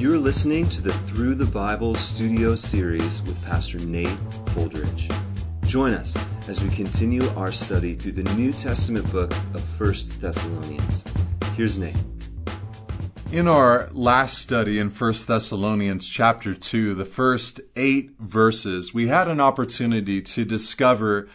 You're listening to the Through the Bible studio series with Pastor Nate Holdridge. Join us as we continue our study through the New Testament book of First Thessalonians. Here's Nate. In our last study in 1 Thessalonians chapter 2, the first eight verses, we had an opportunity to discover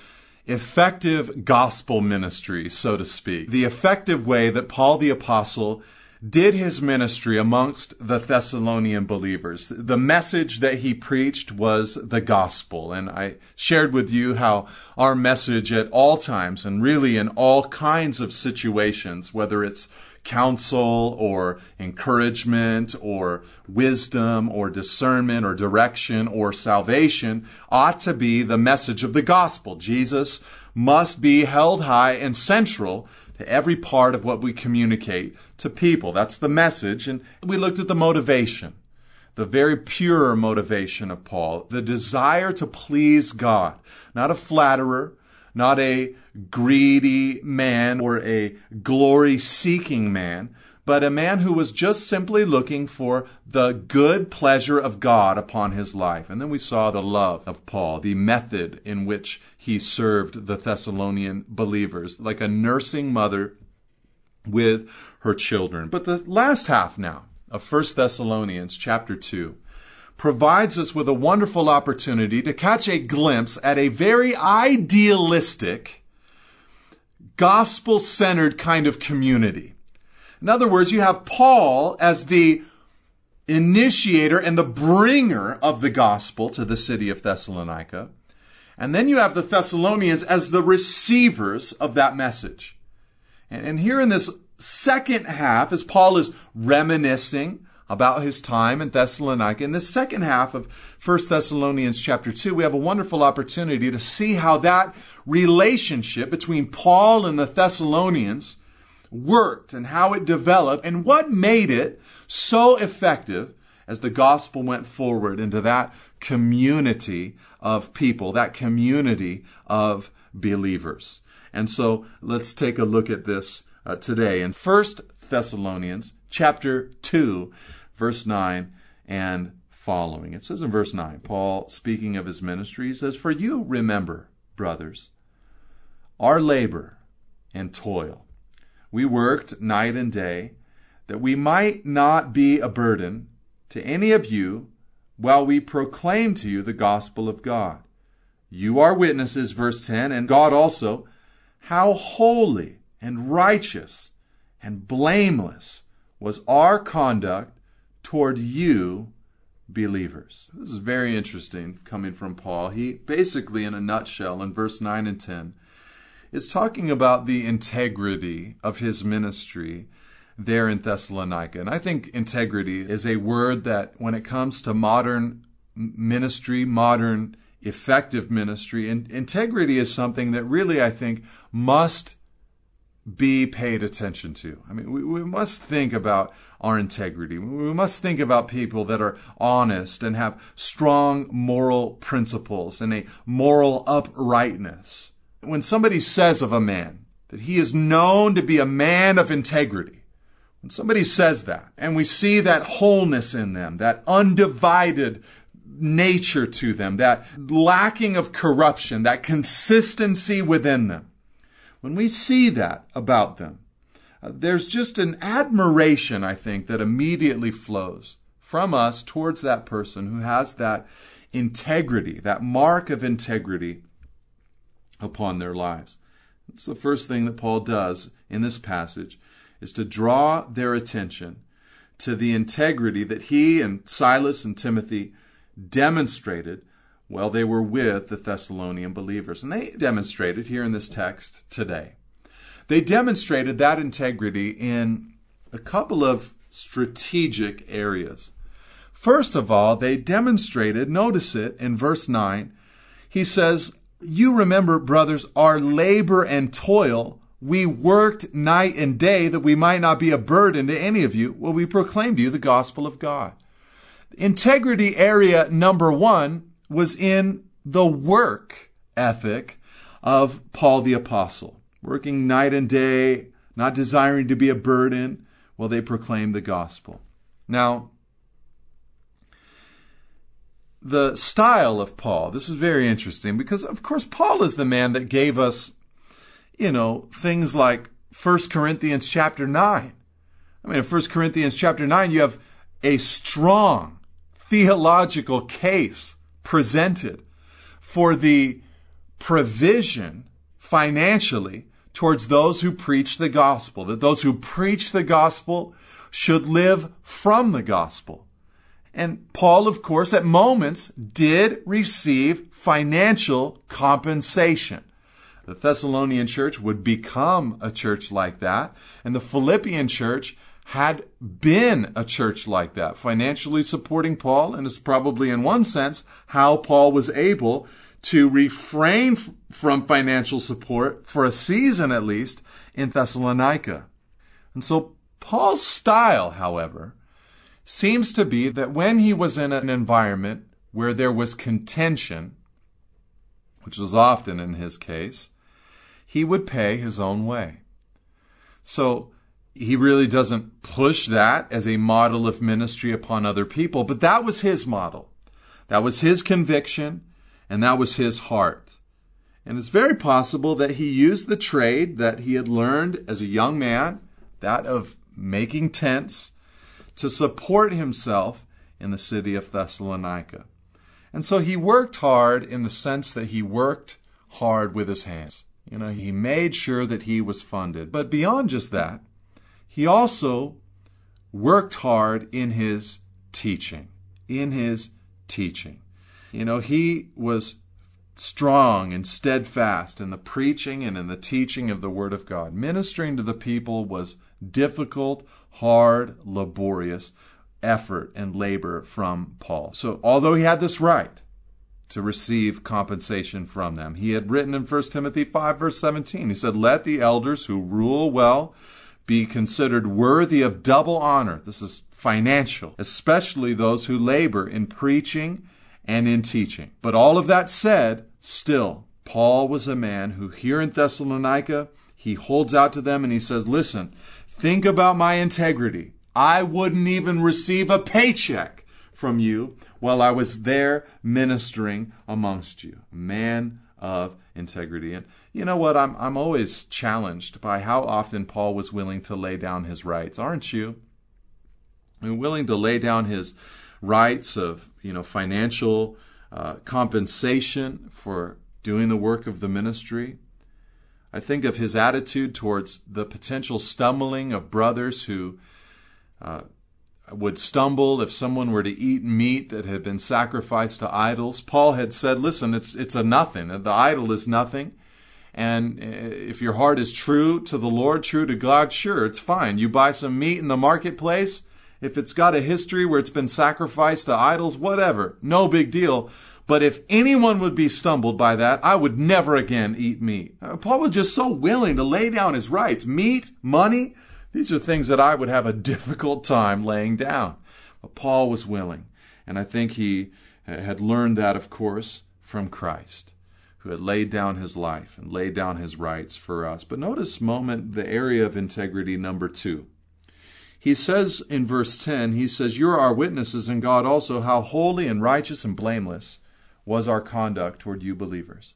effective gospel ministry, so to speak. The effective way that Paul the Apostle did his ministry amongst the Thessalonian believers. The message that he preached was the gospel. And I shared with you how our message at all times and really in all kinds of situations, whether it's counsel or encouragement or wisdom or discernment or direction or salvation ought to be the message of the gospel. Jesus must be held high and central to every part of what we communicate to people. That's the message. And we looked at the motivation, the very pure motivation of Paul, the desire to please God, not a flatterer, not a greedy man or a glory seeking man, but a man who was just simply looking for the good pleasure of God upon his life. And then we saw the love of Paul, the method in which he served the Thessalonian believers, like a nursing mother with her children. But the last half now of 1 Thessalonians chapter 2 provides us with a wonderful opportunity to catch a glimpse at a very idealistic, gospel centered kind of community. In other words, you have Paul as the initiator and the bringer of the gospel to the city of Thessalonica. And then you have the Thessalonians as the receivers of that message. And, here in this second half, as Paul is reminiscing about his time in Thessalonica, in the second half of 1 Thessalonians chapter 2, we have a wonderful opportunity to see how that relationship between Paul and the Thessalonians worked and how it developed and what made it so effective as the gospel went forward into that community of people, that community of believers. And so let's take a look at this uh, today in 1 Thessalonians chapter 2 verse 9 and following. It says in verse 9, Paul speaking of his ministry, he says, "For you remember, brothers, our labor and toil we worked night and day that we might not be a burden to any of you while we proclaim to you the gospel of God. You are witnesses, verse 10, and God also, how holy and righteous and blameless was our conduct toward you, believers. This is very interesting coming from Paul. He basically, in a nutshell, in verse 9 and 10, is talking about the integrity of his ministry there in Thessalonica. And I think integrity is a word that, when it comes to modern ministry, modern effective ministry, and integrity is something that really, I think, must be paid attention to. I mean, we, we must think about our integrity. We must think about people that are honest and have strong moral principles and a moral uprightness when somebody says of a man that he is known to be a man of integrity, when somebody says that, and we see that wholeness in them, that undivided nature to them, that lacking of corruption, that consistency within them, when we see that about them, uh, there's just an admiration, I think, that immediately flows from us towards that person who has that integrity, that mark of integrity upon their lives. That's the first thing that Paul does in this passage is to draw their attention to the integrity that he and Silas and Timothy demonstrated while they were with the Thessalonian believers. And they demonstrated here in this text today. They demonstrated that integrity in a couple of strategic areas. First of all, they demonstrated, notice it in verse 9, he says, you remember, brothers, our labor and toil. We worked night and day that we might not be a burden to any of you while we proclaimed to you the gospel of God. Integrity area number one was in the work ethic of Paul the Apostle, working night and day, not desiring to be a burden while they proclaimed the gospel. Now, the style of Paul. This is very interesting because, of course, Paul is the man that gave us, you know, things like 1 Corinthians chapter 9. I mean, in 1 Corinthians chapter 9, you have a strong theological case presented for the provision financially towards those who preach the gospel, that those who preach the gospel should live from the gospel. And Paul, of course, at moments did receive financial compensation. The Thessalonian church would become a church like that, and the Philippian church had been a church like that, financially supporting Paul, and it's probably in one sense how Paul was able to refrain f- from financial support for a season at least in Thessalonica. And so Paul's style, however, seems to be that when he was in an environment where there was contention, which was often in his case, he would pay his own way. So he really doesn't push that as a model of ministry upon other people, but that was his model. That was his conviction, and that was his heart. And it's very possible that he used the trade that he had learned as a young man, that of making tents, to support himself in the city of Thessalonica. And so he worked hard in the sense that he worked hard with his hands. You know, he made sure that he was funded. But beyond just that, he also worked hard in his teaching. In his teaching. You know, he was strong and steadfast in the preaching and in the teaching of the Word of God. Ministering to the people was difficult, hard, laborious effort and labor from Paul. So, although he had this right to receive compensation from them, he had written in 1 Timothy 5, verse 17, he said, Let the elders who rule well be considered worthy of double honor. This is financial, especially those who labor in preaching and in teaching. But all of that said, still, Paul was a man who here in Thessalonica, he holds out to them and he says, Listen, think about my integrity. I wouldn't even receive a paycheck from you while I was there ministering amongst you. Man of integrity. And you know what? I'm, I'm always challenged by how often Paul was willing to lay down his rights, aren't you? Mean, willing to lay down his rights of you know financial uh, compensation for doing the work of the ministry. I think of his attitude towards the potential stumbling of brothers who uh, would stumble if someone were to eat meat that had been sacrificed to idols. Paul had said, "Listen, it's it's a nothing. The idol is nothing." And uh, if your heart is true to the Lord, true to God, sure, it's fine. You buy some meat in the marketplace, if it's got a history where it's been sacrificed to idols, whatever, no big deal. But if anyone would be stumbled by that, I would never again eat meat. Uh, Paul was just so willing to lay down his rights. Meat, money, these are things that I would have a difficult time laying down. But Paul was willing. And I think he had learned that, of course, from Christ, who had laid down his life and laid down his rights for us. But notice moment the area of integrity number two. He says in verse 10, he says, You're our witnesses, and God also, how holy and righteous and blameless was our conduct toward you believers.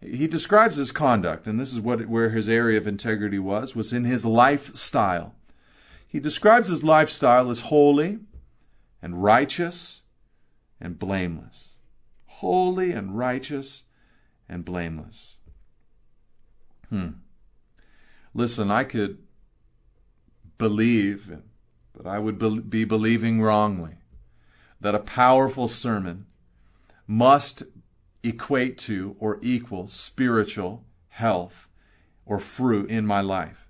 He describes his conduct, and this is what where his area of integrity was, was in his lifestyle. He describes his lifestyle as holy and righteous and blameless. Holy and righteous and blameless. Hmm. Listen, I could believe but I would be believing wrongly, that a powerful sermon must equate to or equal spiritual health or fruit in my life.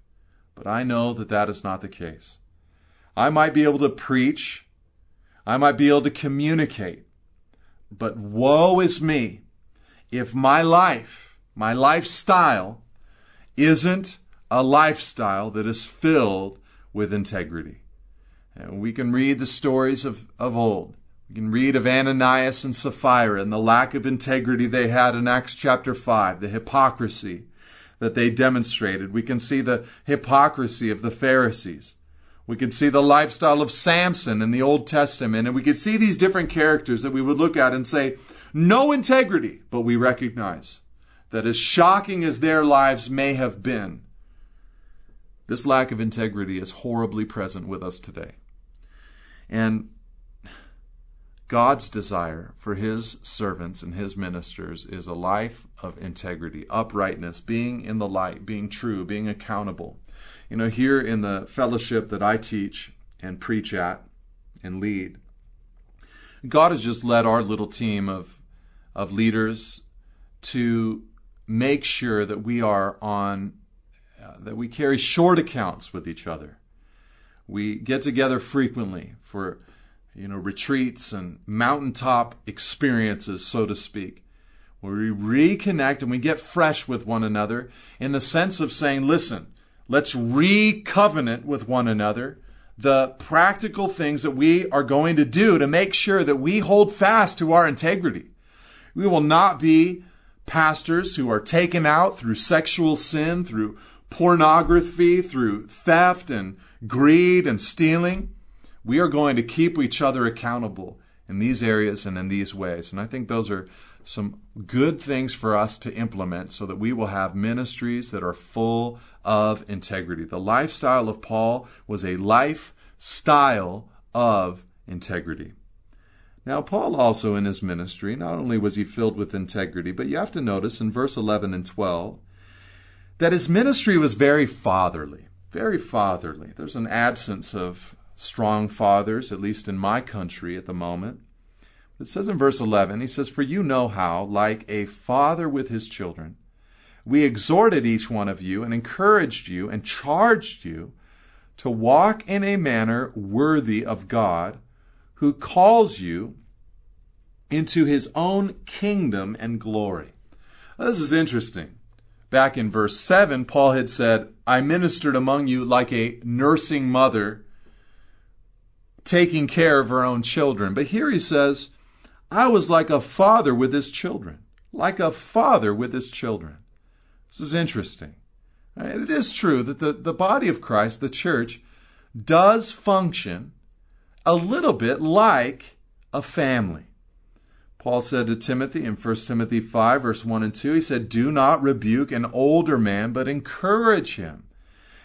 But I know that that is not the case. I might be able to preach, I might be able to communicate, but woe is me if my life, my lifestyle, isn't a lifestyle that is filled with integrity. And we can read the stories of, of old. We can read of Ananias and Sapphira and the lack of integrity they had in Acts chapter 5, the hypocrisy that they demonstrated. We can see the hypocrisy of the Pharisees. We can see the lifestyle of Samson in the Old Testament, and we can see these different characters that we would look at and say, no integrity, but we recognize that as shocking as their lives may have been, this lack of integrity is horribly present with us today. And God's desire for his servants and his ministers is a life of integrity, uprightness, being in the light, being true, being accountable. You know, here in the fellowship that I teach and preach at and lead, God has just led our little team of, of leaders to make sure that we are on, uh, that we carry short accounts with each other. We get together frequently for, you know, retreats and mountaintop experiences, so to speak, where we reconnect and we get fresh with one another in the sense of saying, listen, Let's re-covenant with one another the practical things that we are going to do to make sure that we hold fast to our integrity. We will not be pastors who are taken out through sexual sin, through pornography, through theft and greed and stealing. We are going to keep each other accountable in these areas and in these ways. And I think those are some good things for us to implement so that we will have ministries that are full of integrity. The lifestyle of Paul was a lifestyle of integrity. Now, Paul also in his ministry, not only was he filled with integrity, but you have to notice in verse 11 and 12 that his ministry was very fatherly. Very fatherly. There's an absence of strong fathers, at least in my country at the moment. It says in verse 11, he says, For you know how, like a father with his children, we exhorted each one of you and encouraged you and charged you to walk in a manner worthy of God, who calls you into his own kingdom and glory. This is interesting. Back in verse 7, Paul had said, I ministered among you like a nursing mother taking care of her own children. But here he says, I was like a father with his children. Like a father with his children. This is interesting. And it is true that the, the body of Christ, the church, does function a little bit like a family. Paul said to Timothy in 1 Timothy 5, verse 1 and 2, he said, Do not rebuke an older man, but encourage him,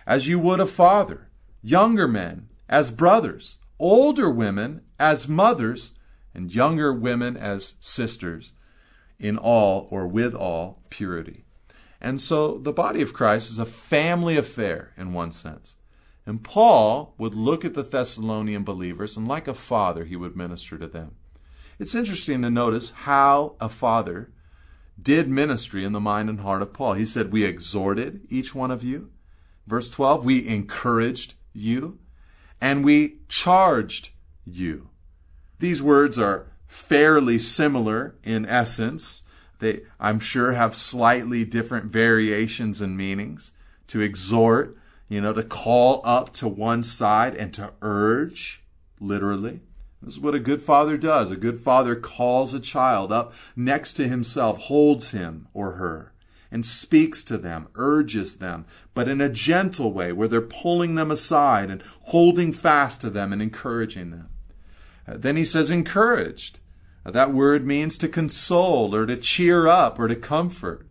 as you would a father, younger men as brothers, older women as mothers, and younger women as sisters in all or with all purity. And so the body of Christ is a family affair in one sense. And Paul would look at the Thessalonian believers and like a father he would minister to them. It's interesting to notice how a father did ministry in the mind and heart of Paul. He said, We exhorted each one of you. Verse 12, we encouraged you and we charged you. These words are fairly similar in essence. They, I'm sure, have slightly different variations and meanings. To exhort, you know, to call up to one side and to urge, literally. This is what a good father does. A good father calls a child up next to himself, holds him or her, and speaks to them, urges them, but in a gentle way where they're pulling them aside and holding fast to them and encouraging them. Uh, then he says encouraged. Uh, that word means to console or to cheer up or to comfort.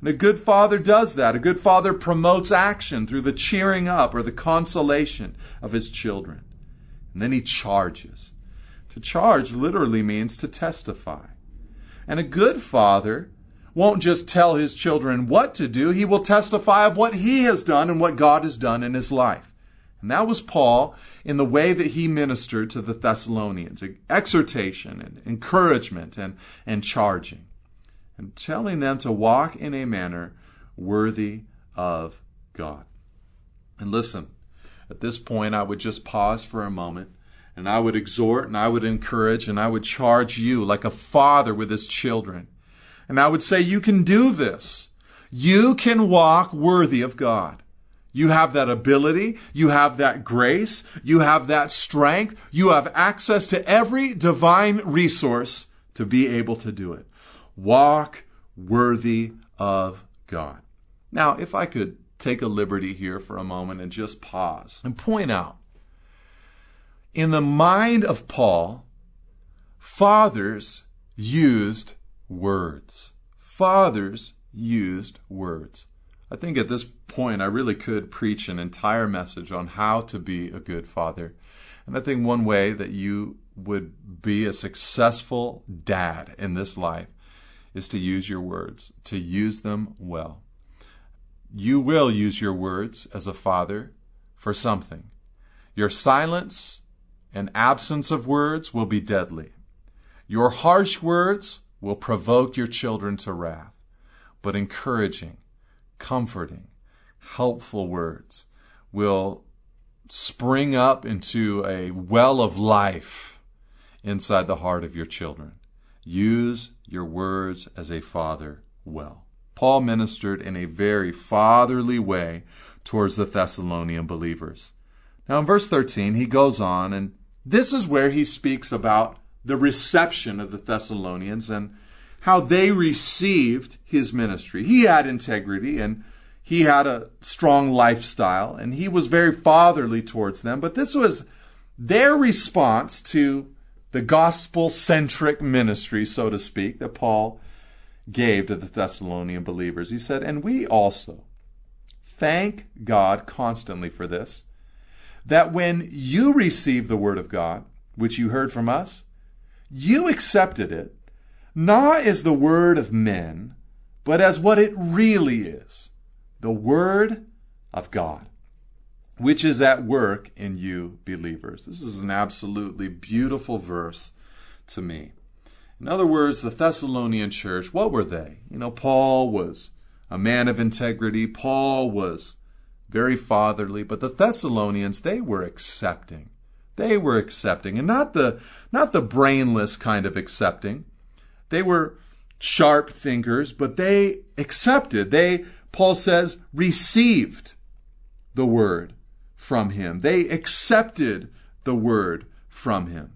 And a good father does that. A good father promotes action through the cheering up or the consolation of his children. And then he charges. To charge literally means to testify. And a good father won't just tell his children what to do, he will testify of what he has done and what God has done in his life. And that was Paul in the way that he ministered to the Thessalonians exhortation and encouragement and, and charging, and telling them to walk in a manner worthy of God. And listen, at this point, I would just pause for a moment and I would exhort and I would encourage and I would charge you like a father with his children. And I would say, You can do this. You can walk worthy of God. You have that ability. You have that grace. You have that strength. You have access to every divine resource to be able to do it. Walk worthy of God. Now, if I could take a liberty here for a moment and just pause and point out in the mind of Paul, fathers used words. Fathers used words. I think at this point, I really could preach an entire message on how to be a good father. And I think one way that you would be a successful dad in this life is to use your words, to use them well. You will use your words as a father for something. Your silence and absence of words will be deadly. Your harsh words will provoke your children to wrath, but encouraging, comforting, helpful words will spring up into a well of life inside the heart of your children. Use your words as a father well. Paul ministered in a very fatherly way towards the Thessalonian believers. Now, in verse 13, he goes on, and this is where he speaks about the reception of the Thessalonians and how they received his ministry. He had integrity and he had a strong lifestyle and he was very fatherly towards them, but this was their response to the gospel centric ministry, so to speak, that Paul gave to the Thessalonian believers. He said, And we also thank God constantly for this, that when you received the word of God, which you heard from us, you accepted it, not as the word of men, but as what it really is the word of God which is at work in you believers. This is an absolutely beautiful verse to me. In other words, the Thessalonian church, what were they? You know, Paul was a man of integrity, Paul was very fatherly, but the Thessalonians, they were accepting. They were accepting, and not the not the brainless kind of accepting. They were sharp thinkers, but they accepted. They Paul says received the word from him. They accepted the word from him.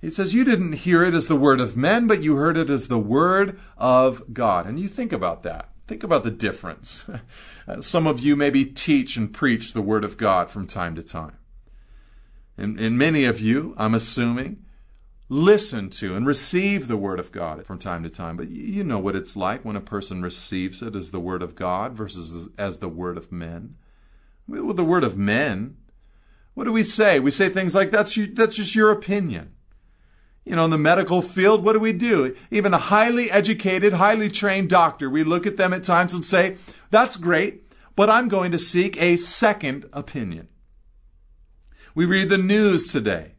He says, You didn't hear it as the word of men, but you heard it as the word of God. And you think about that. Think about the difference. Some of you maybe teach and preach the word of God from time to time. And, and many of you, I'm assuming, listen to and receive the word of God from time to time. But you know what it's like when a person receives it as the word of God versus as the word of men with the word of men. What do we say? We say things like, that's, that's just your opinion. You know, in the medical field, what do we do? Even a highly educated, highly trained doctor, we look at them at times and say, that's great, but I'm going to seek a second opinion. We read the news today.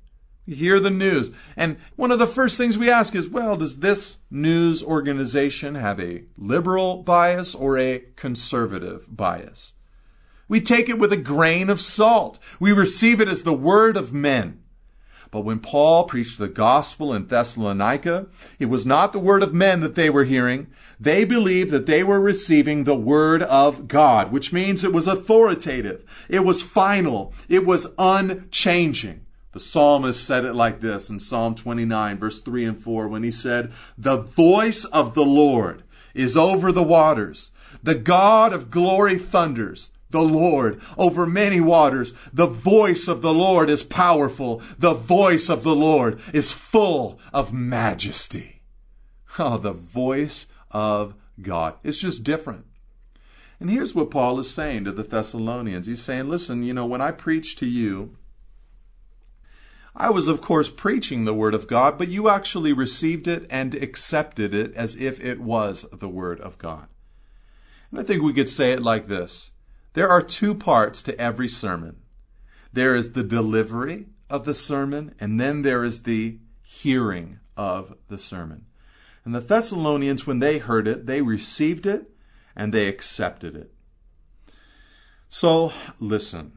We hear the news. And one of the first things we ask is, well, does this news organization have a liberal bias or a conservative bias? We take it with a grain of salt. We receive it as the word of men. But when Paul preached the gospel in Thessalonica, it was not the word of men that they were hearing. They believed that they were receiving the word of God, which means it was authoritative. It was final. It was unchanging. The psalmist said it like this in Psalm 29, verse 3 and 4, when he said, The voice of the Lord is over the waters. The God of glory thunders the Lord over many waters. The voice of the Lord is powerful. The voice of the Lord is full of majesty. Oh, the voice of God. It's just different. And here's what Paul is saying to the Thessalonians. He's saying, listen, you know, when I preach to you, I was, of course, preaching the Word of God, but you actually received it and accepted it as if it was the Word of God. And I think we could say it like this there are two parts to every sermon there is the delivery of the sermon, and then there is the hearing of the sermon. And the Thessalonians, when they heard it, they received it and they accepted it. So, listen.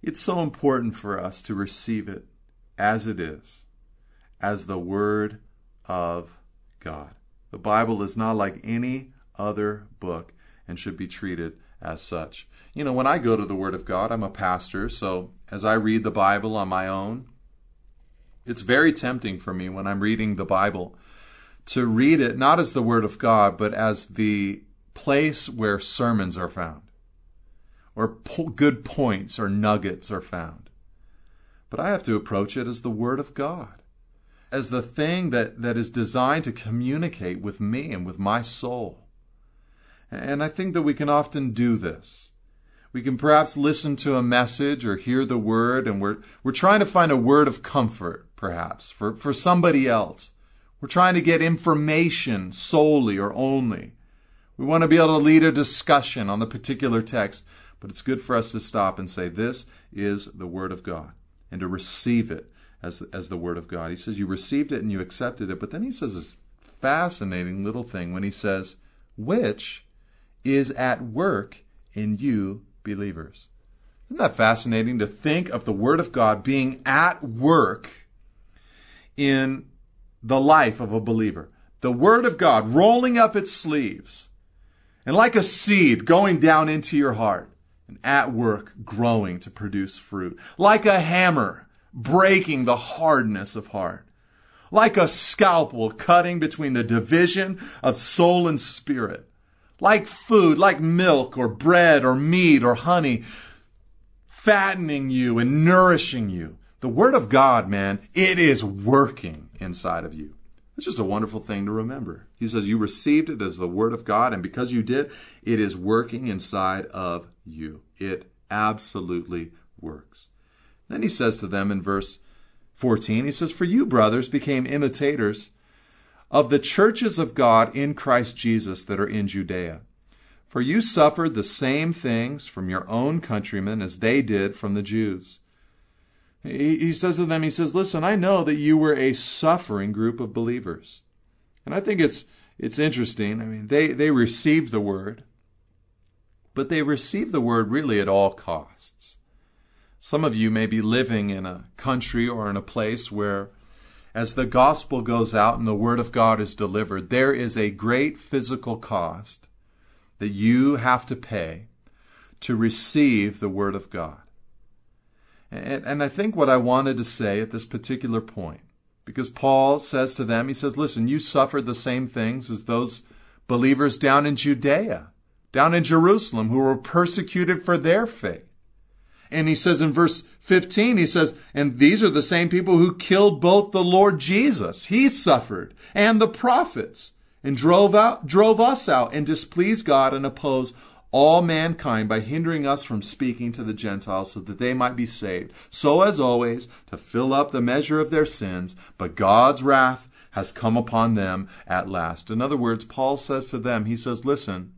It's so important for us to receive it as it is, as the Word of God. The Bible is not like any other book and should be treated as such. You know, when I go to the Word of God, I'm a pastor, so as I read the Bible on my own, it's very tempting for me when I'm reading the Bible to read it not as the Word of God, but as the place where sermons are found, or po- good points or nuggets are found. But I have to approach it as the Word of God, as the thing that, that is designed to communicate with me and with my soul. And I think that we can often do this. We can perhaps listen to a message or hear the word, and we're, we're trying to find a word of comfort, perhaps, for, for somebody else. We're trying to get information solely or only. We want to be able to lead a discussion on the particular text, but it's good for us to stop and say, This is the Word of God, and to receive it as, as the Word of God. He says, You received it and you accepted it, but then he says this fascinating little thing when he says, Which is at work in you believers. Isn't that fascinating to think of the Word of God being at work in the life of a believer? The Word of God rolling up its sleeves and like a seed going down into your heart and at work growing to produce fruit. Like a hammer breaking the hardness of heart. Like a scalpel cutting between the division of soul and spirit like food, like milk or bread or meat or honey, fattening you and nourishing you. The Word of God, man, it is working inside of you. It's just a wonderful thing to remember. He says you received it as the Word of God, and because you did, it is working inside of you. It absolutely works. Then he says to them in verse 14, he says, For you, brothers, became imitators of the churches of God in Christ Jesus that are in Judea. For you suffered the same things from your own countrymen as they did from the Jews. He, says to them, He says, Listen, I know that you were a suffering group of believers. And I think it's, it's interesting. I mean, they, they received the word, but they received the word really at all costs. Some of you may be living in a country or in a place where as the gospel goes out and the word of God is delivered, there is a great physical cost that you have to pay to receive the word of God. And, and, I think what I wanted to say at this particular point, because Paul says to them, he says, listen, you suffered the same things as those believers down in Judea, down in Jerusalem, who were persecuted for their faith. And he says in verse 15, he says, and these are the same people who killed both the Lord Jesus. He suffered and the prophets and drove out, drove us out and displeased God and opposed all mankind by hindering us from speaking to the Gentiles so that they might be saved. So as always, to fill up the measure of their sins, but God's wrath has come upon them at last. In other words, Paul says to them, he says, listen,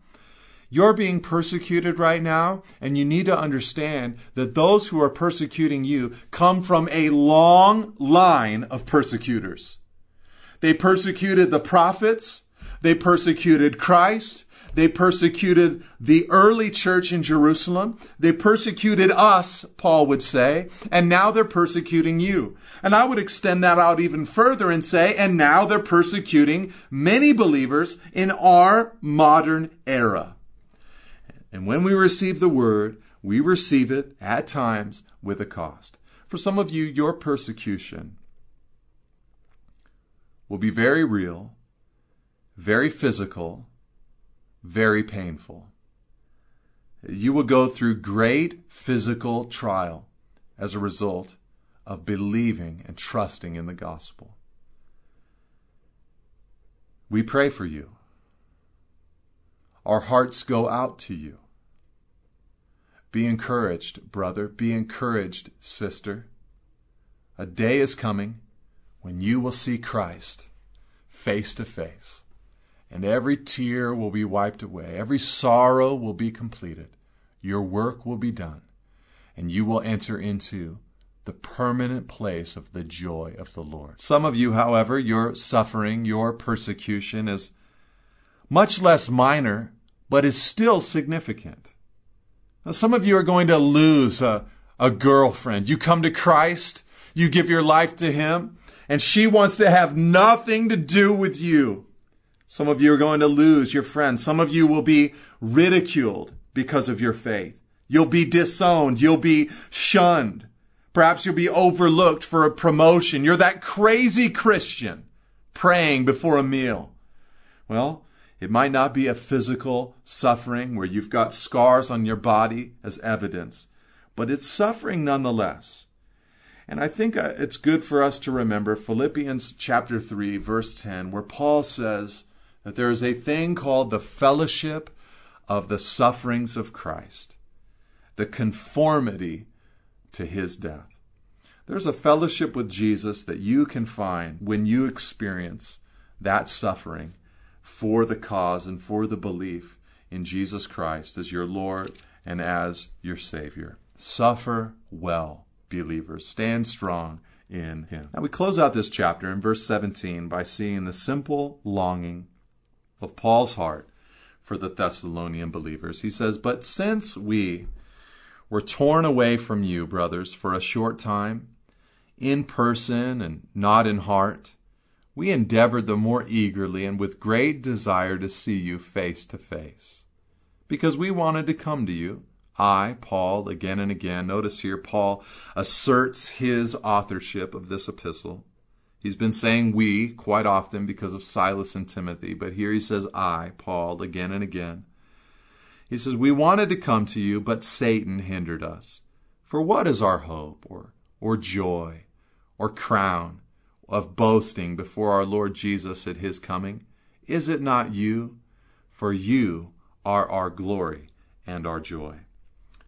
you're being persecuted right now, and you need to understand that those who are persecuting you come from a long line of persecutors. They persecuted the prophets, they persecuted Christ, they persecuted the early church in Jerusalem. They persecuted us, Paul would say, and now they're persecuting you. And I would extend that out even further and say, and now they're persecuting many believers in our modern era. And when we receive the word, we receive it at times with a cost. For some of you, your persecution will be very real, very physical, very painful. You will go through great physical trial as a result of believing and trusting in the gospel. We pray for you. Our hearts go out to you. Be encouraged, brother. Be encouraged, sister. A day is coming when you will see Christ face to face, and every tear will be wiped away, every sorrow will be completed, your work will be done, and you will enter into the permanent place of the joy of the Lord. Some of you, however, your suffering, your persecution is much less minor, but is still significant. Now, some of you are going to lose a, a girlfriend. You come to Christ, you give your life to Him, and she wants to have nothing to do with you. Some of you are going to lose your friends. Some of you will be ridiculed because of your faith. You'll be disowned. You'll be shunned. Perhaps you'll be overlooked for a promotion. You're that crazy Christian praying before a meal. Well, It might not be a physical suffering where you've got scars on your body as evidence, but it's suffering nonetheless. And I think uh, it's good for us to remember Philippians chapter 3 verse 10 where Paul says that there is a thing called the fellowship of the sufferings of Christ, the conformity to his death. There's a fellowship with Jesus that you can find when you experience that suffering for the cause and for the belief in Jesus Christ as your Lord and as your Savior. Suffer well, believers. Stand strong in Him. Now we close out this chapter in verse 17 by seeing the simple longing of Paul's heart for the Thessalonian believers. He says, But since we were torn away from you, brothers, for a short time, in person and not in heart, we endeavored the more eagerly and with great desire to see you face to face. Because we wanted to come to you, I, Paul, again and again. Notice here, Paul asserts his authorship of this epistle. He's been saying we quite often because of Silas and Timothy, but here he says I, Paul, again and again. He says, We wanted to come to you, but Satan hindered us. For what is our hope or, or joy or crown of boasting before our Lord Jesus at his coming? Is it not you? For you are our glory and our joy.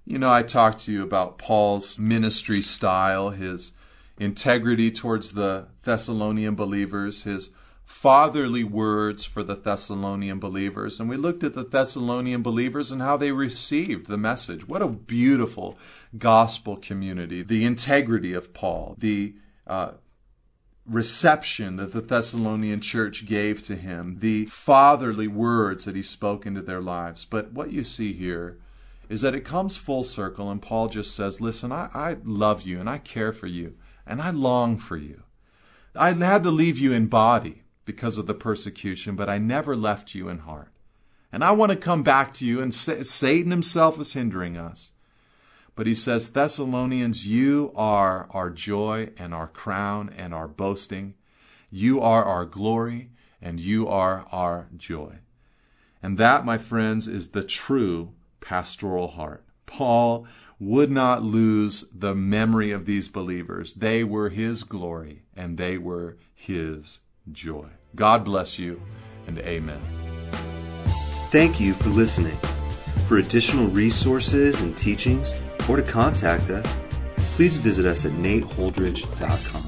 You know, I talked to you about Paul's ministry style, his integrity towards the Thessalonian believers, his fatherly words for the Thessalonian believers. And we looked at the Thessalonian believers and how they received the message. What a beautiful gospel community. The integrity of Paul, the uh, reception that the Thessalonian church gave to him, the fatherly words that he spoke into their lives. But what you see here is that it comes full circle, and Paul just says, Listen, I, I love you and I care for you and I long for you. I had to leave you in body because of the persecution, but I never left you in heart. And I want to come back to you, and Satan himself is hindering us. But he says, Thessalonians, you are our joy and our crown and our boasting. You are our glory and you are our joy. And that, my friends, is the true pastoral heart. Paul would not lose the memory of these believers. They were his glory and they were his joy. God bless you and amen. Thank you for listening. For additional resources and teachings, or to contact us, please visit us at nateholdridge.com.